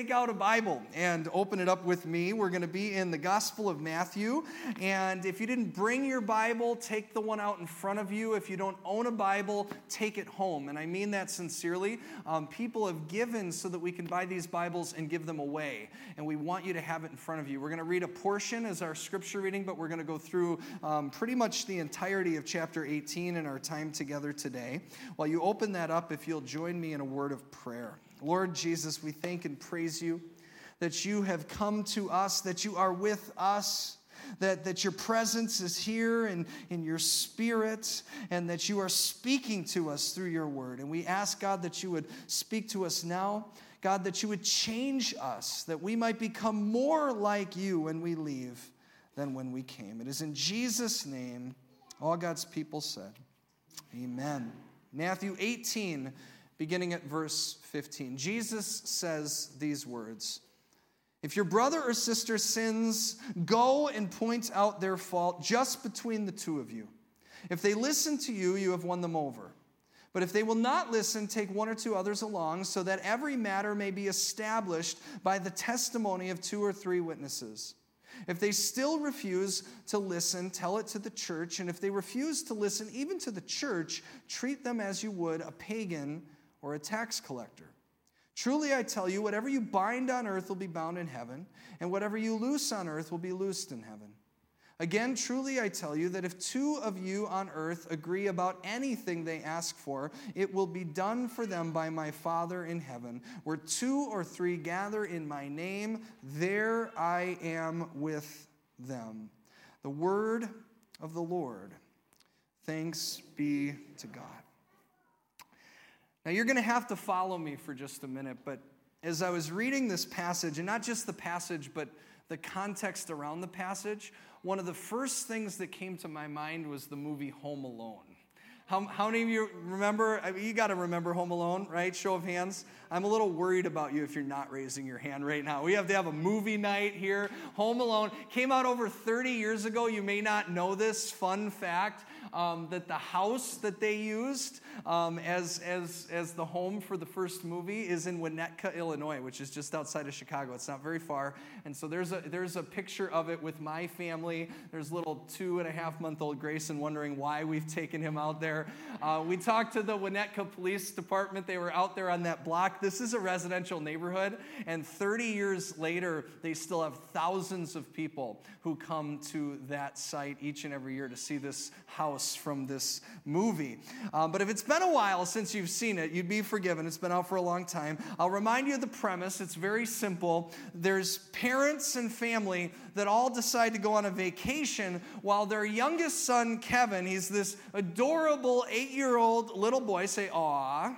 Take out a Bible and open it up with me. We're going to be in the Gospel of Matthew. And if you didn't bring your Bible, take the one out in front of you. If you don't own a Bible, take it home. And I mean that sincerely. Um, people have given so that we can buy these Bibles and give them away. And we want you to have it in front of you. We're going to read a portion as our scripture reading, but we're going to go through um, pretty much the entirety of chapter 18 in our time together today. While you open that up, if you'll join me in a word of prayer. Lord Jesus, we thank and praise you that you have come to us, that you are with us. That, that your presence is here in, in your spirit, and that you are speaking to us through your word. And we ask, God, that you would speak to us now. God, that you would change us, that we might become more like you when we leave than when we came. It is in Jesus' name, all God's people said, Amen. Matthew 18 beginning at verse 15. Jesus says these words If your brother or sister sins, go and point out their fault just between the two of you. If they listen to you, you have won them over. But if they will not listen, take one or two others along, so that every matter may be established by the testimony of two or three witnesses. If they still refuse to listen, tell it to the church. And if they refuse to listen even to the church, treat them as you would a pagan or a tax collector. Truly, I tell you, whatever you bind on earth will be bound in heaven, and whatever you loose on earth will be loosed in heaven. Again, truly, I tell you that if two of you on earth agree about anything they ask for, it will be done for them by my Father in heaven. Where two or three gather in my name, there I am with them. The word of the Lord. Thanks be to God. Now, you're going to have to follow me for just a minute, but as I was reading this passage, and not just the passage, but the context around the passage, one of the first things that came to my mind was the movie Home Alone. How, how many of you remember? I mean, you got to remember Home Alone, right? Show of hands. I'm a little worried about you if you're not raising your hand right now. We have to have a movie night here. Home Alone came out over 30 years ago. You may not know this fun fact um, that the house that they used um, as, as, as the home for the first movie is in Winnetka, Illinois, which is just outside of Chicago. It's not very far. And so there's a, there's a picture of it with my family. There's little two and a half month old Grayson wondering why we've taken him out there. Uh, we talked to the Winnetka Police Department. They were out there on that block. This is a residential neighborhood. And 30 years later, they still have thousands of people who come to that site each and every year to see this house from this movie. Uh, but if it's been a while since you've seen it, you'd be forgiven. It's been out for a long time. I'll remind you of the premise. It's very simple. There's parents and family that all decide to go on a vacation while their youngest son, Kevin, he's this adorable eight year old little boy, say, aw,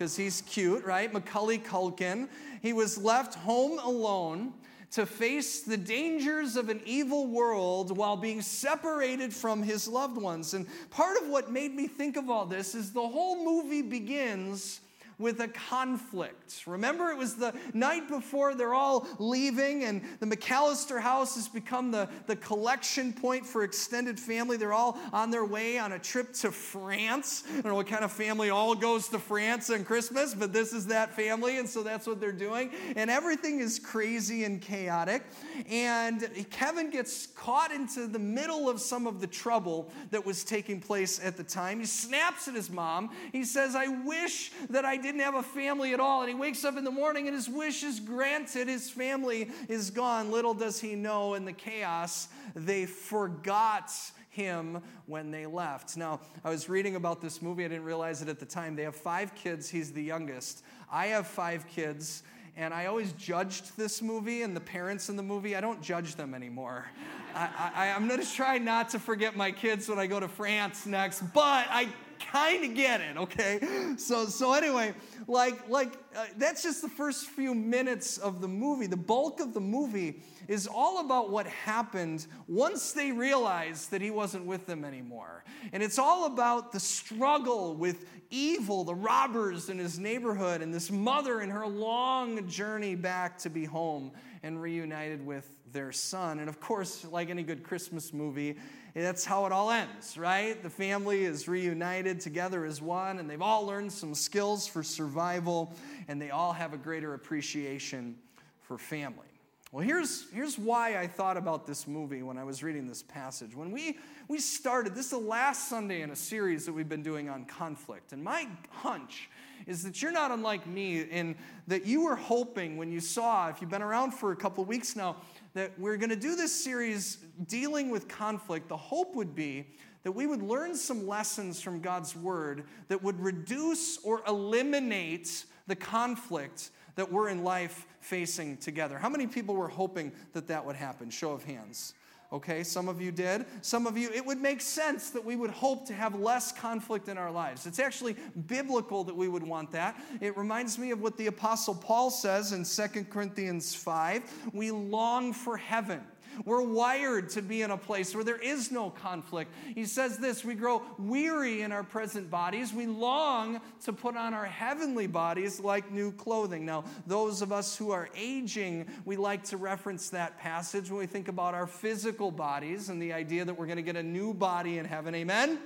because he's cute, right? Macaulay Culkin. He was left home alone to face the dangers of an evil world while being separated from his loved ones. And part of what made me think of all this is the whole movie begins with a conflict. Remember, it was the night before they're all leaving, and the McAllister house has become the, the collection point for extended family. They're all on their way on a trip to France. I don't know what kind of family all goes to France on Christmas, but this is that family, and so that's what they're doing. And everything is crazy and chaotic. And Kevin gets caught into the middle of some of the trouble that was taking place at the time. He snaps at his mom. He says, I wish that I did didn't have a family at all. And he wakes up in the morning and his wish is granted. His family is gone. Little does he know in the chaos, they forgot him when they left. Now, I was reading about this movie. I didn't realize it at the time. They have five kids. He's the youngest. I have five kids. And I always judged this movie and the parents in the movie. I don't judge them anymore. I, I'm going to try not to forget my kids when I go to France next, but I kind of get it, okay? So, so anyway, like, like uh, that's just the first few minutes of the movie. The bulk of the movie is all about what happened once they realized that he wasn't with them anymore. And it's all about the struggle with evil, the robbers in his neighborhood, and this mother in her long journey back to be home and reunited with their son. And of course, like any good Christmas movie, that's how it all ends, right? The family is reunited together as one, and they've all learned some skills for survival, and they all have a greater appreciation for family. Well, here's, here's why I thought about this movie when I was reading this passage. When we, we started, this is the last Sunday in a series that we've been doing on conflict. And my hunch is that you're not unlike me in that you were hoping when you saw, if you've been around for a couple weeks now, that we're going to do this series dealing with conflict. The hope would be that we would learn some lessons from God's word that would reduce or eliminate the conflict that we're in life facing together. How many people were hoping that that would happen? Show of hands. Okay, some of you did. Some of you, it would make sense that we would hope to have less conflict in our lives. It's actually biblical that we would want that. It reminds me of what the Apostle Paul says in 2 Corinthians 5. We long for heaven. We're wired to be in a place where there is no conflict. He says this we grow weary in our present bodies. We long to put on our heavenly bodies like new clothing. Now, those of us who are aging, we like to reference that passage when we think about our physical bodies and the idea that we're going to get a new body in heaven. Amen?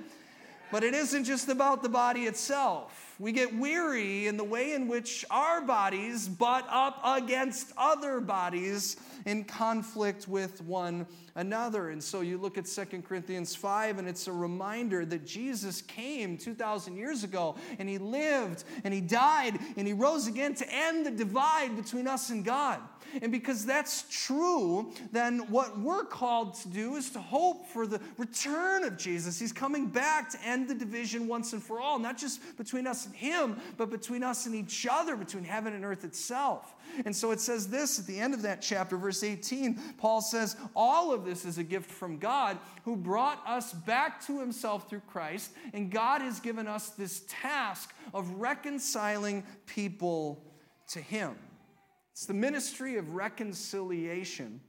But it isn't just about the body itself. We get weary in the way in which our bodies butt up against other bodies in conflict with one another. And so you look at 2 Corinthians 5, and it's a reminder that Jesus came 2,000 years ago, and he lived, and he died, and he rose again to end the divide between us and God. And because that's true, then what we're called to do is to hope for the return of Jesus. He's coming back to end the division once and for all, not just between us and Him, but between us and each other, between heaven and earth itself. And so it says this at the end of that chapter, verse 18. Paul says, All of this is a gift from God who brought us back to himself through Christ. And God has given us this task of reconciling people to him. It's the ministry of reconciliation.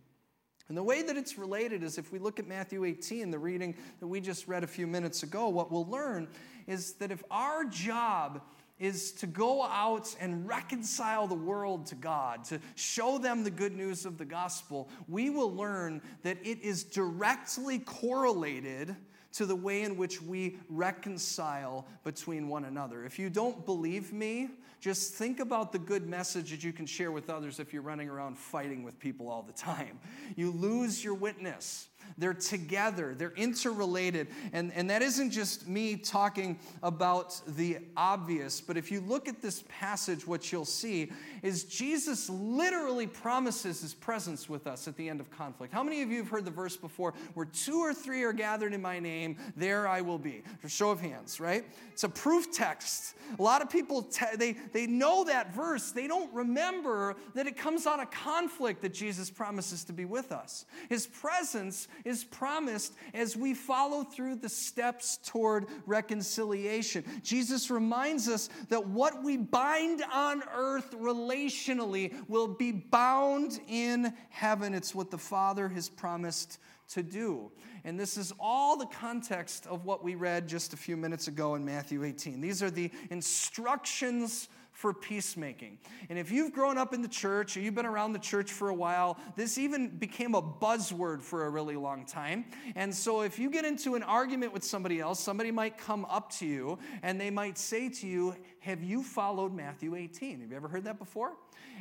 And the way that it's related is if we look at Matthew 18, the reading that we just read a few minutes ago, what we'll learn is that if our job is to go out and reconcile the world to God, to show them the good news of the gospel, we will learn that it is directly correlated to the way in which we reconcile between one another. If you don't believe me, just think about the good message that you can share with others if you're running around fighting with people all the time. You lose your witness. They're together, they're interrelated. And, and that isn't just me talking about the obvious, but if you look at this passage, what you'll see is Jesus literally promises his presence with us at the end of conflict. How many of you have heard the verse before? Where two or three are gathered in my name, there I will be. For show of hands, right? It's a proof text. A lot of people, te- they, they know that verse. They don't remember that it comes out of conflict that Jesus promises to be with us. His presence is promised as we follow through the steps toward reconciliation. Jesus reminds us that what we bind on earth relationally will be bound in heaven. It's what the Father has promised to do. And this is all the context of what we read just a few minutes ago in Matthew 18. These are the instructions for peacemaking. And if you've grown up in the church or you've been around the church for a while, this even became a buzzword for a really long time. And so if you get into an argument with somebody else, somebody might come up to you and they might say to you, Have you followed Matthew 18? Have you ever heard that before?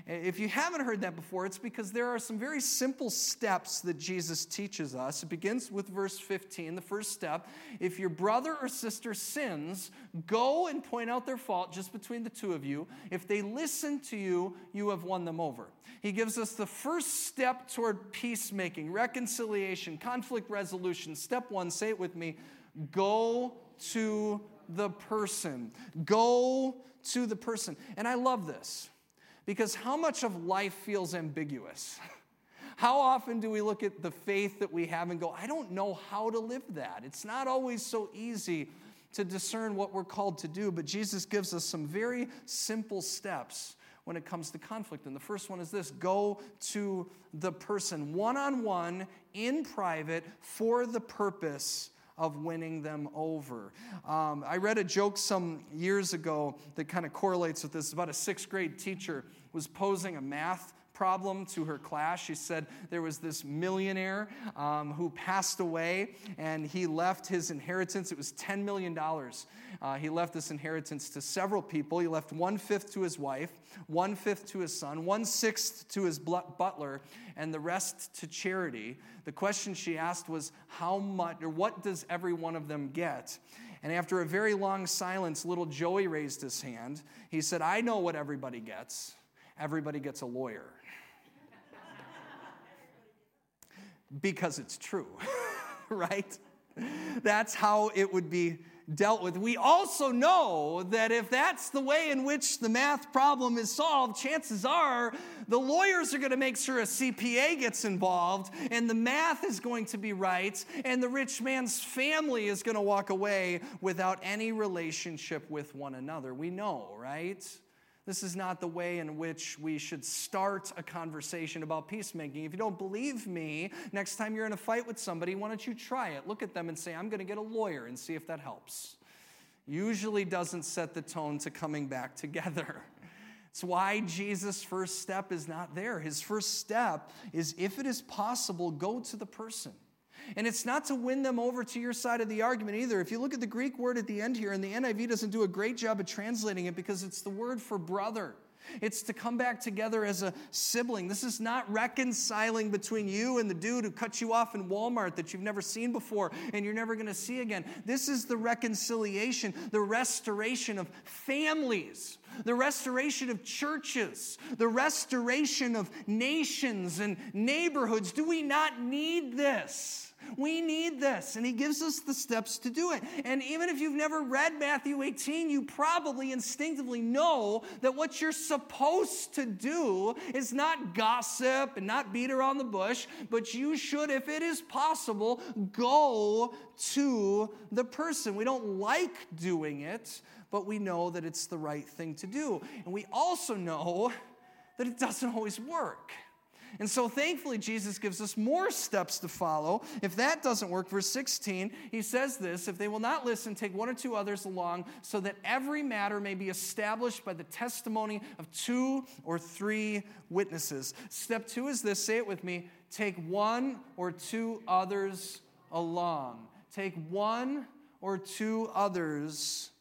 If you haven't heard that before, it's because there are some very simple steps that Jesus teaches us. It begins with verse 15, the first step. If your brother or sister sins, go and point out their fault just between the two of you. If they listen to you, you have won them over. He gives us the first step toward peacemaking, reconciliation, conflict resolution. Step one, say it with me go to the person. Go to the person. And I love this because how much of life feels ambiguous? How often do we look at the faith that we have and go, I don't know how to live that? It's not always so easy to discern what we're called to do, but Jesus gives us some very simple steps when it comes to conflict. And the first one is this go to the person one on one, in private, for the purpose of winning them over. Um, I read a joke some years ago that kind of correlates with this about a sixth grade teacher was posing a math problem to her class. She said there was this millionaire um, who passed away and he left his inheritance. It was $10 million. Uh, he left this inheritance to several people. He left one fifth to his wife, one fifth to his son, one sixth to his butler, and the rest to charity. The question she asked was, How much, or what does every one of them get? And after a very long silence, little Joey raised his hand. He said, I know what everybody gets. Everybody gets a lawyer. because it's true, right? That's how it would be dealt with. We also know that if that's the way in which the math problem is solved, chances are the lawyers are going to make sure a CPA gets involved and the math is going to be right and the rich man's family is going to walk away without any relationship with one another. We know, right? This is not the way in which we should start a conversation about peacemaking. If you don't believe me, next time you're in a fight with somebody, why don't you try it? Look at them and say, I'm going to get a lawyer and see if that helps. Usually doesn't set the tone to coming back together. It's why Jesus' first step is not there. His first step is if it is possible, go to the person. And it's not to win them over to your side of the argument either. If you look at the Greek word at the end here, and the NIV doesn't do a great job of translating it because it's the word for brother. It's to come back together as a sibling. This is not reconciling between you and the dude who cut you off in Walmart that you've never seen before and you're never going to see again. This is the reconciliation, the restoration of families, the restoration of churches, the restoration of nations and neighborhoods. Do we not need this? We need this, and he gives us the steps to do it. And even if you've never read Matthew 18, you probably instinctively know that what you're supposed to do is not gossip and not beat around the bush, but you should, if it is possible, go to the person. We don't like doing it, but we know that it's the right thing to do. And we also know that it doesn't always work. And so thankfully, Jesus gives us more steps to follow. If that doesn't work, verse 16, he says this If they will not listen, take one or two others along, so that every matter may be established by the testimony of two or three witnesses. Step two is this say it with me take one or two others along. Take one or two others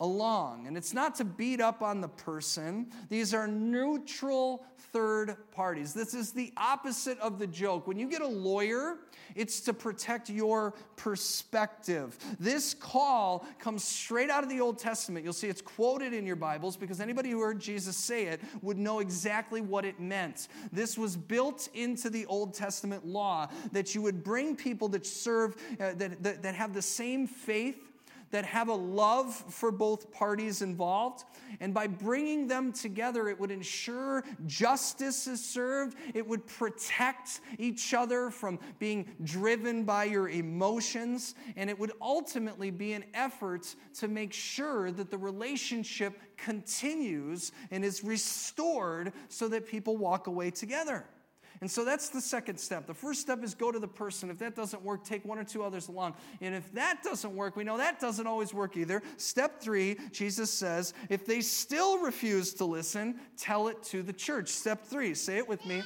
along. And it's not to beat up on the person, these are neutral third parties. This is the opposite of the joke. When you get a lawyer, it's to protect your perspective. This call comes straight out of the Old Testament. You'll see it's quoted in your Bibles because anybody who heard Jesus say it would know exactly what it meant. This was built into the Old Testament law that you would bring people that serve, uh, that, that, that have the same faith that have a love for both parties involved. And by bringing them together, it would ensure justice is served. It would protect each other from being driven by your emotions. And it would ultimately be an effort to make sure that the relationship continues and is restored so that people walk away together. And so that's the second step. The first step is go to the person. If that doesn't work, take one or two others along. And if that doesn't work, we know that doesn't always work either. Step three, Jesus says, if they still refuse to listen, tell it to the church. Step three, say it with me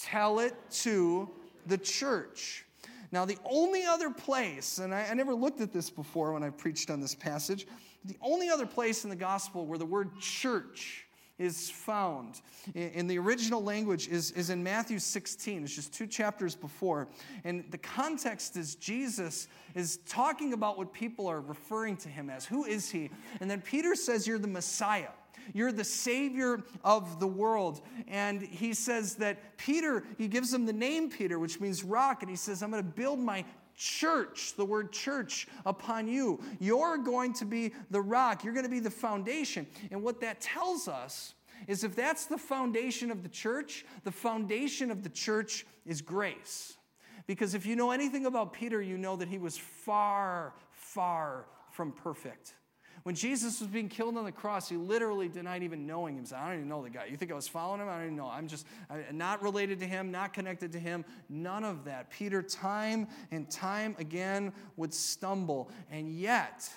tell it to the church. Now, the only other place, and I, I never looked at this before when I preached on this passage, the only other place in the gospel where the word church is found in the original language is, is in Matthew 16. It's just two chapters before. And the context is Jesus is talking about what people are referring to him as. Who is he? And then Peter says, You're the Messiah. You're the Savior of the world. And he says that Peter, he gives him the name Peter, which means rock. And he says, I'm going to build my church, the word church, upon you. You're going to be the rock, you're going to be the foundation. And what that tells us is if that's the foundation of the church, the foundation of the church is grace. Because if you know anything about Peter, you know that he was far, far from perfect. When Jesus was being killed on the cross, he literally denied even knowing him. I don't even know the guy. You think I was following him? I don't even know. I'm just I'm not related to him, not connected to him. None of that. Peter, time and time again, would stumble. And yet,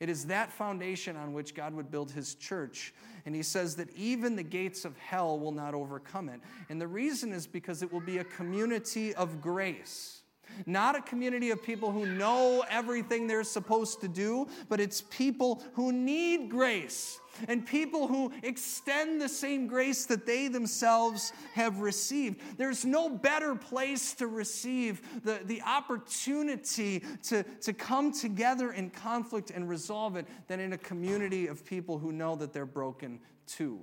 It is that foundation on which God would build his church. And he says that even the gates of hell will not overcome it. And the reason is because it will be a community of grace. Not a community of people who know everything they're supposed to do, but it's people who need grace and people who extend the same grace that they themselves have received. There's no better place to receive the, the opportunity to, to come together in conflict and resolve it than in a community of people who know that they're broken too.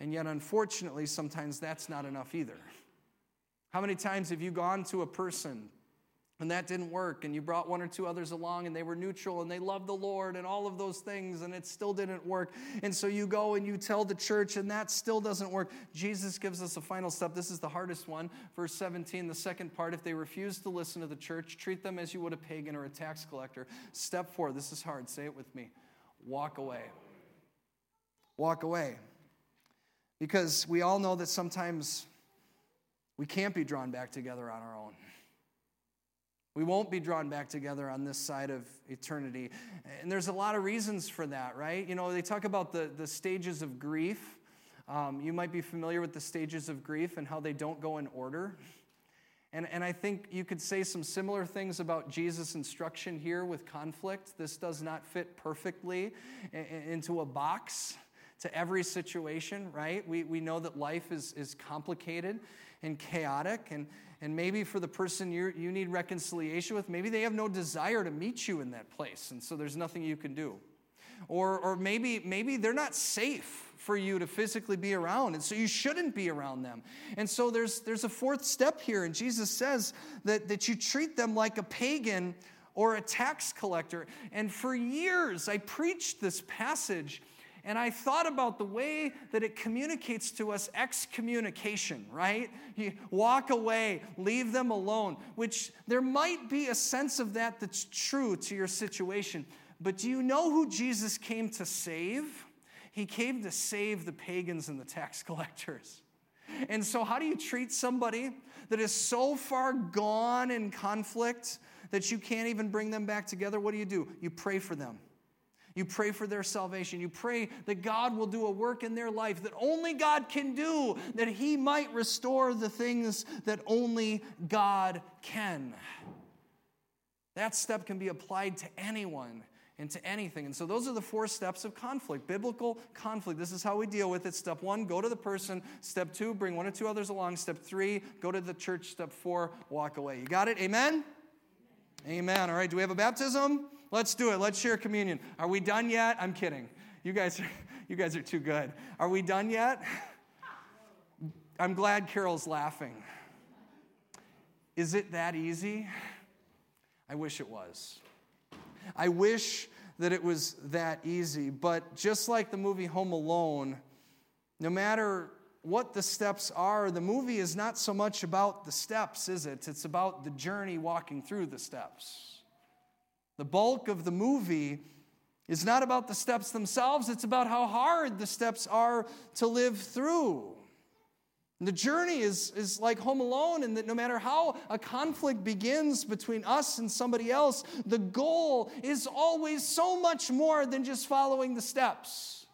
And yet, unfortunately, sometimes that's not enough either. How many times have you gone to a person and that didn't work, and you brought one or two others along, and they were neutral, and they loved the Lord, and all of those things, and it still didn't work. And so you go and you tell the church, and that still doesn't work. Jesus gives us a final step. This is the hardest one. Verse 17, the second part if they refuse to listen to the church, treat them as you would a pagan or a tax collector. Step four, this is hard. Say it with me walk away. Walk away. Because we all know that sometimes we can't be drawn back together on our own. We won't be drawn back together on this side of eternity. And there's a lot of reasons for that, right? You know, they talk about the, the stages of grief. Um, you might be familiar with the stages of grief and how they don't go in order. And, and I think you could say some similar things about Jesus' instruction here with conflict. This does not fit perfectly into a box to every situation, right? We, we know that life is, is complicated and chaotic. And, and maybe for the person you you need reconciliation with, maybe they have no desire to meet you in that place. And so there's nothing you can do. Or, or maybe, maybe they're not safe for you to physically be around, and so you shouldn't be around them. And so there's, there's a fourth step here, and Jesus says that, that you treat them like a pagan or a tax collector. And for years, I preached this passage and I thought about the way that it communicates to us excommunication, right? You walk away, leave them alone, which there might be a sense of that that's true to your situation. But do you know who Jesus came to save? He came to save the pagans and the tax collectors. And so, how do you treat somebody that is so far gone in conflict that you can't even bring them back together? What do you do? You pray for them. You pray for their salvation. You pray that God will do a work in their life that only God can do, that He might restore the things that only God can. That step can be applied to anyone and to anything. And so those are the four steps of conflict biblical conflict. This is how we deal with it. Step one, go to the person. Step two, bring one or two others along. Step three, go to the church. Step four, walk away. You got it? Amen? Amen. All right, do we have a baptism? Let's do it. Let's share communion. Are we done yet? I'm kidding. You guys are, you guys are too good. Are we done yet? I'm glad Carol's laughing. Is it that easy? I wish it was. I wish that it was that easy. But just like the movie Home Alone, no matter what the steps are, the movie is not so much about the steps, is it? It's about the journey walking through the steps. The bulk of the movie is not about the steps themselves, it's about how hard the steps are to live through. And the journey is, is like Home Alone, in that no matter how a conflict begins between us and somebody else, the goal is always so much more than just following the steps.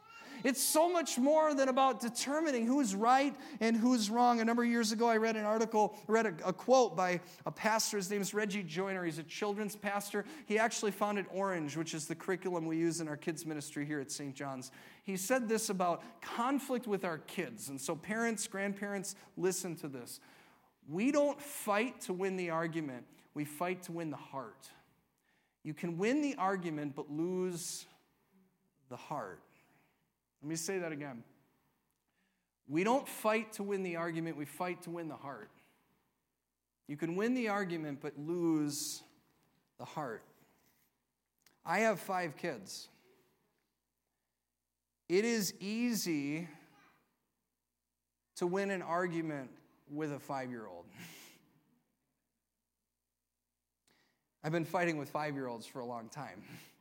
It's so much more than about determining who's right and who's wrong. A number of years ago, I read an article, read a, a quote by a pastor. His name is Reggie Joiner. He's a children's pastor. He actually founded Orange, which is the curriculum we use in our kids' ministry here at St. John's. He said this about conflict with our kids. And so, parents, grandparents, listen to this. We don't fight to win the argument, we fight to win the heart. You can win the argument, but lose the heart. Let me say that again. We don't fight to win the argument, we fight to win the heart. You can win the argument, but lose the heart. I have five kids. It is easy to win an argument with a five year old. I've been fighting with five year olds for a long time.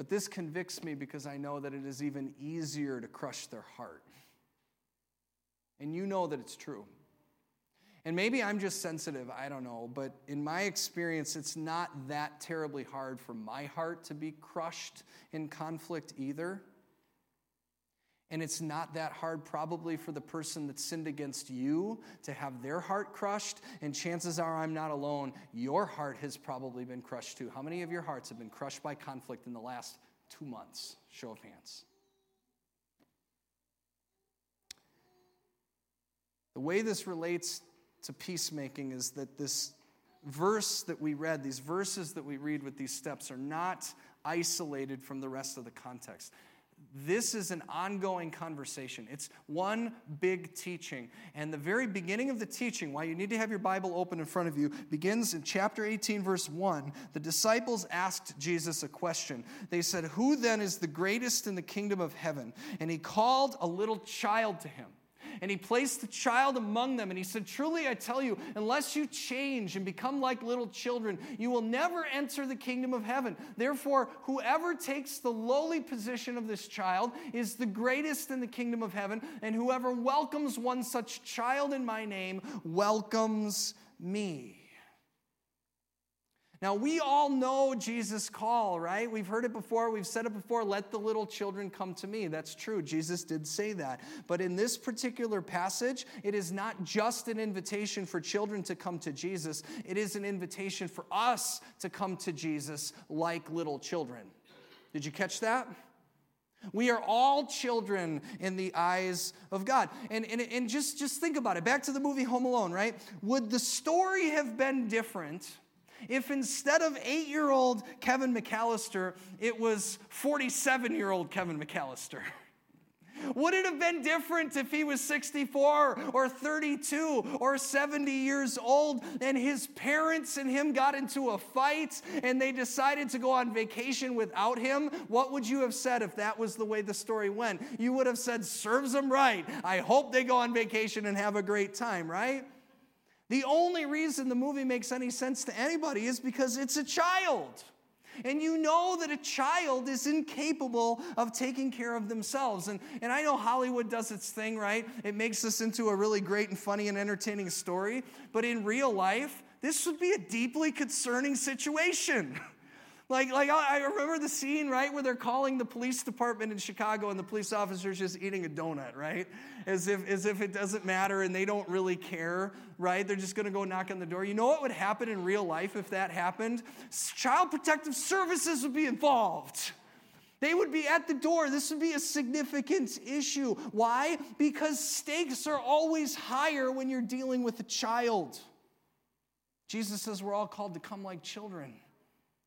But this convicts me because I know that it is even easier to crush their heart. And you know that it's true. And maybe I'm just sensitive, I don't know, but in my experience, it's not that terribly hard for my heart to be crushed in conflict either. And it's not that hard, probably, for the person that sinned against you to have their heart crushed. And chances are I'm not alone. Your heart has probably been crushed too. How many of your hearts have been crushed by conflict in the last two months? Show of hands. The way this relates to peacemaking is that this verse that we read, these verses that we read with these steps, are not isolated from the rest of the context. This is an ongoing conversation. It's one big teaching. And the very beginning of the teaching, why you need to have your Bible open in front of you, begins in chapter 18, verse 1. The disciples asked Jesus a question. They said, Who then is the greatest in the kingdom of heaven? And he called a little child to him and he placed the child among them. And he said, Truly I tell you, unless you change and become like little children, you will never enter the kingdom of heaven. Therefore, whoever takes the lowly position of this child is the greatest in the kingdom of heaven. And whoever welcomes one such child in my name welcomes me. Now, we all know Jesus' call, right? We've heard it before. We've said it before. Let the little children come to me. That's true. Jesus did say that. But in this particular passage, it is not just an invitation for children to come to Jesus, it is an invitation for us to come to Jesus like little children. Did you catch that? We are all children in the eyes of God. And, and, and just, just think about it. Back to the movie Home Alone, right? Would the story have been different? If instead of eight year old Kevin McAllister, it was 47 year old Kevin McAllister? Would it have been different if he was 64 or 32 or 70 years old and his parents and him got into a fight and they decided to go on vacation without him? What would you have said if that was the way the story went? You would have said, serves them right. I hope they go on vacation and have a great time, right? The only reason the movie makes any sense to anybody is because it's a child. And you know that a child is incapable of taking care of themselves. And, and I know Hollywood does its thing, right? It makes this into a really great and funny and entertaining story. But in real life, this would be a deeply concerning situation. Like, like I remember the scene, right, where they're calling the police department in Chicago and the police officer's just eating a donut, right? As if, as if it doesn't matter and they don't really care, right? They're just gonna go knock on the door. You know what would happen in real life if that happened? Child Protective Services would be involved. They would be at the door. This would be a significant issue. Why? Because stakes are always higher when you're dealing with a child. Jesus says we're all called to come like children.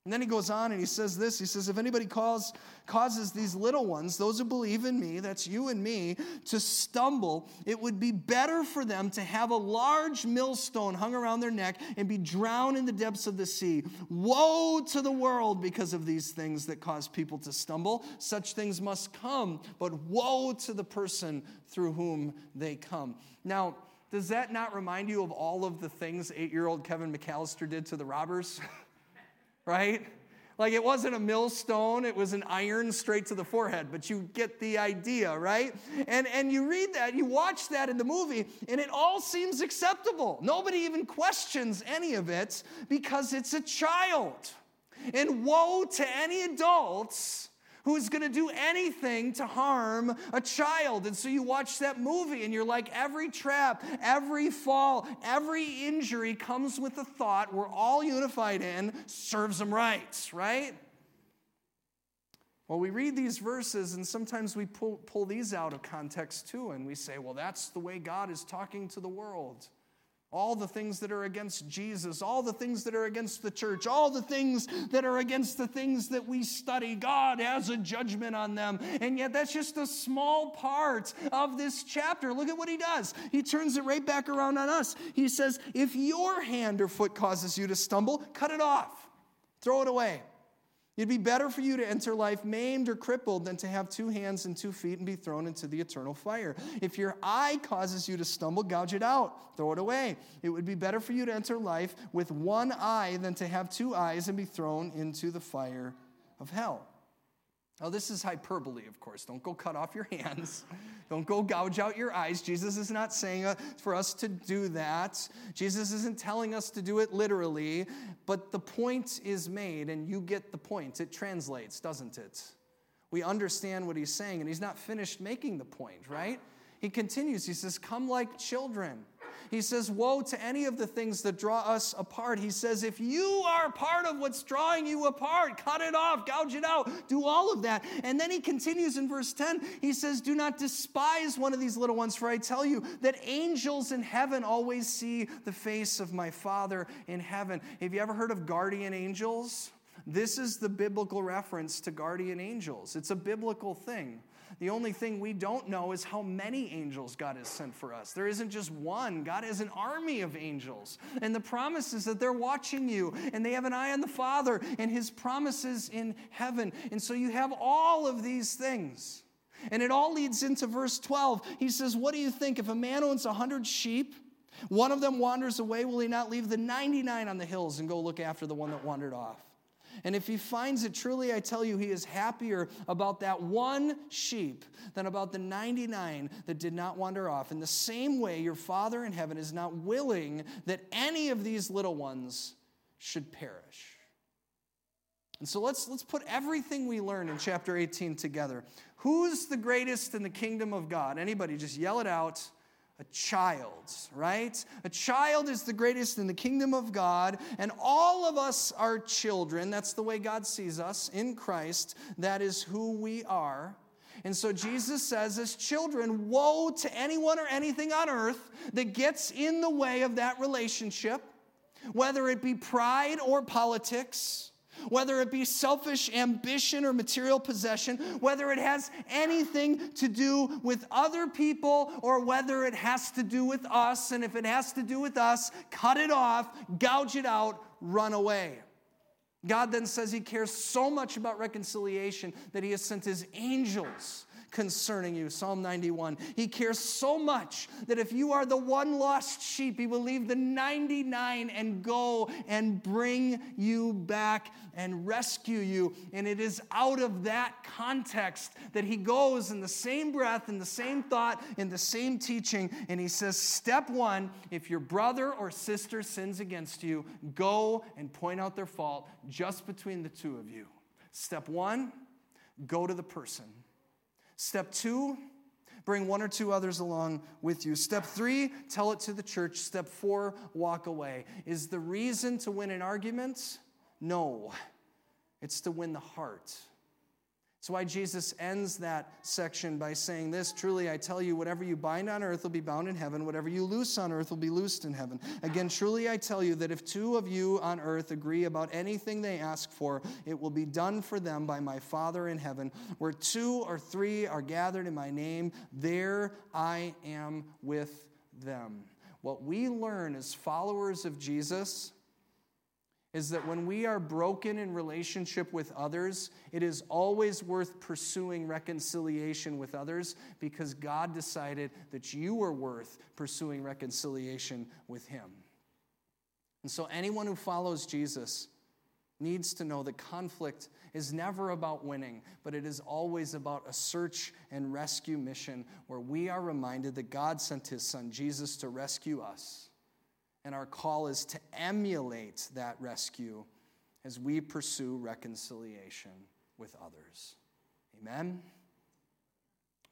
And then he goes on and he says this He says, If anybody calls, causes these little ones, those who believe in me, that's you and me, to stumble, it would be better for them to have a large millstone hung around their neck and be drowned in the depths of the sea. Woe to the world because of these things that cause people to stumble. Such things must come, but woe to the person through whom they come. Now, does that not remind you of all of the things eight year old Kevin McAllister did to the robbers? right? Like it wasn't a millstone, it was an iron straight to the forehead, but you get the idea, right? And, and you read that, you watch that in the movie, and it all seems acceptable. Nobody even questions any of it because it's a child. And woe to any adults who's going to do anything to harm a child. And so you watch that movie and you're like, every trap, every fall, every injury comes with the thought we're all unified in serves them right, right? Well, we read these verses and sometimes we pull, pull these out of context too, and we say, well, that's the way God is talking to the world all the things that are against Jesus, all the things that are against the church, all the things that are against the things that we study. God has a judgment on them. And yet, that's just a small part of this chapter. Look at what he does. He turns it right back around on us. He says, If your hand or foot causes you to stumble, cut it off, throw it away. It'd be better for you to enter life maimed or crippled than to have two hands and two feet and be thrown into the eternal fire. If your eye causes you to stumble, gouge it out, throw it away. It would be better for you to enter life with one eye than to have two eyes and be thrown into the fire of hell. Oh, this is hyperbole, of course. Don't go cut off your hands. Don't go gouge out your eyes. Jesus is not saying uh, for us to do that. Jesus isn't telling us to do it literally, but the point is made, and you get the point. It translates, doesn't it? We understand what he's saying, and he's not finished making the point, right? He continues, he says, Come like children. He says, Woe to any of the things that draw us apart. He says, If you are part of what's drawing you apart, cut it off, gouge it out, do all of that. And then he continues in verse 10. He says, Do not despise one of these little ones, for I tell you that angels in heaven always see the face of my Father in heaven. Have you ever heard of guardian angels? This is the biblical reference to guardian angels. It's a biblical thing. The only thing we don't know is how many angels God has sent for us. There isn't just one, God has an army of angels. And the promise is that they're watching you and they have an eye on the Father and his promises in heaven. And so you have all of these things. And it all leads into verse 12. He says, What do you think? If a man owns a hundred sheep, one of them wanders away, will he not leave the 99 on the hills and go look after the one that wandered off? And if he finds it, truly I tell you, he is happier about that one sheep than about the 99 that did not wander off. In the same way, your Father in heaven is not willing that any of these little ones should perish. And so let's, let's put everything we learn in chapter 18 together. Who's the greatest in the kingdom of God? Anybody, just yell it out a child, right? A child is the greatest in the kingdom of God, and all of us are children. That's the way God sees us in Christ. That is who we are. And so Jesus says, as children, woe to anyone or anything on earth that gets in the way of that relationship, whether it be pride or politics whether it be selfish ambition or material possession, whether it has anything to do with other people or whether it has to do with us. And if it has to do with us, cut it off, gouge it out, run away. God then says he cares so much about reconciliation that he has sent his angels concerning you. Psalm 91. He cares so much that if you are the one lost sheep, he will leave the 99 and go and bring you back and rescue you. And it is out of that context that he goes in the same breath, in the same thought, in the same teaching. And he says, Step one, if your brother or sister sins against you, go and point out their fault just between the two of you. Step one, go to the person. Step two, bring one or two others along with you. Step three, tell it to the church. Step four, walk away. Is the reason to win an argument? No, it's to win the heart. That's why Jesus ends that section by saying this Truly, I tell you, whatever you bind on earth will be bound in heaven, whatever you loose on earth will be loosed in heaven. Again, truly, I tell you that if two of you on earth agree about anything they ask for, it will be done for them by my Father in heaven. Where two or three are gathered in my name, there I am with them. What we learn as followers of Jesus is that when we are broken in relationship with others, it is always worth pursuing reconciliation with others because God decided that you are worth pursuing reconciliation with Him. And so, anyone who follows Jesus needs to know that conflict is never about winning, but it is always about a search and rescue mission where we are reminded that God sent His Son Jesus to rescue us and our call is to emulate that rescue as we pursue reconciliation with others. Amen.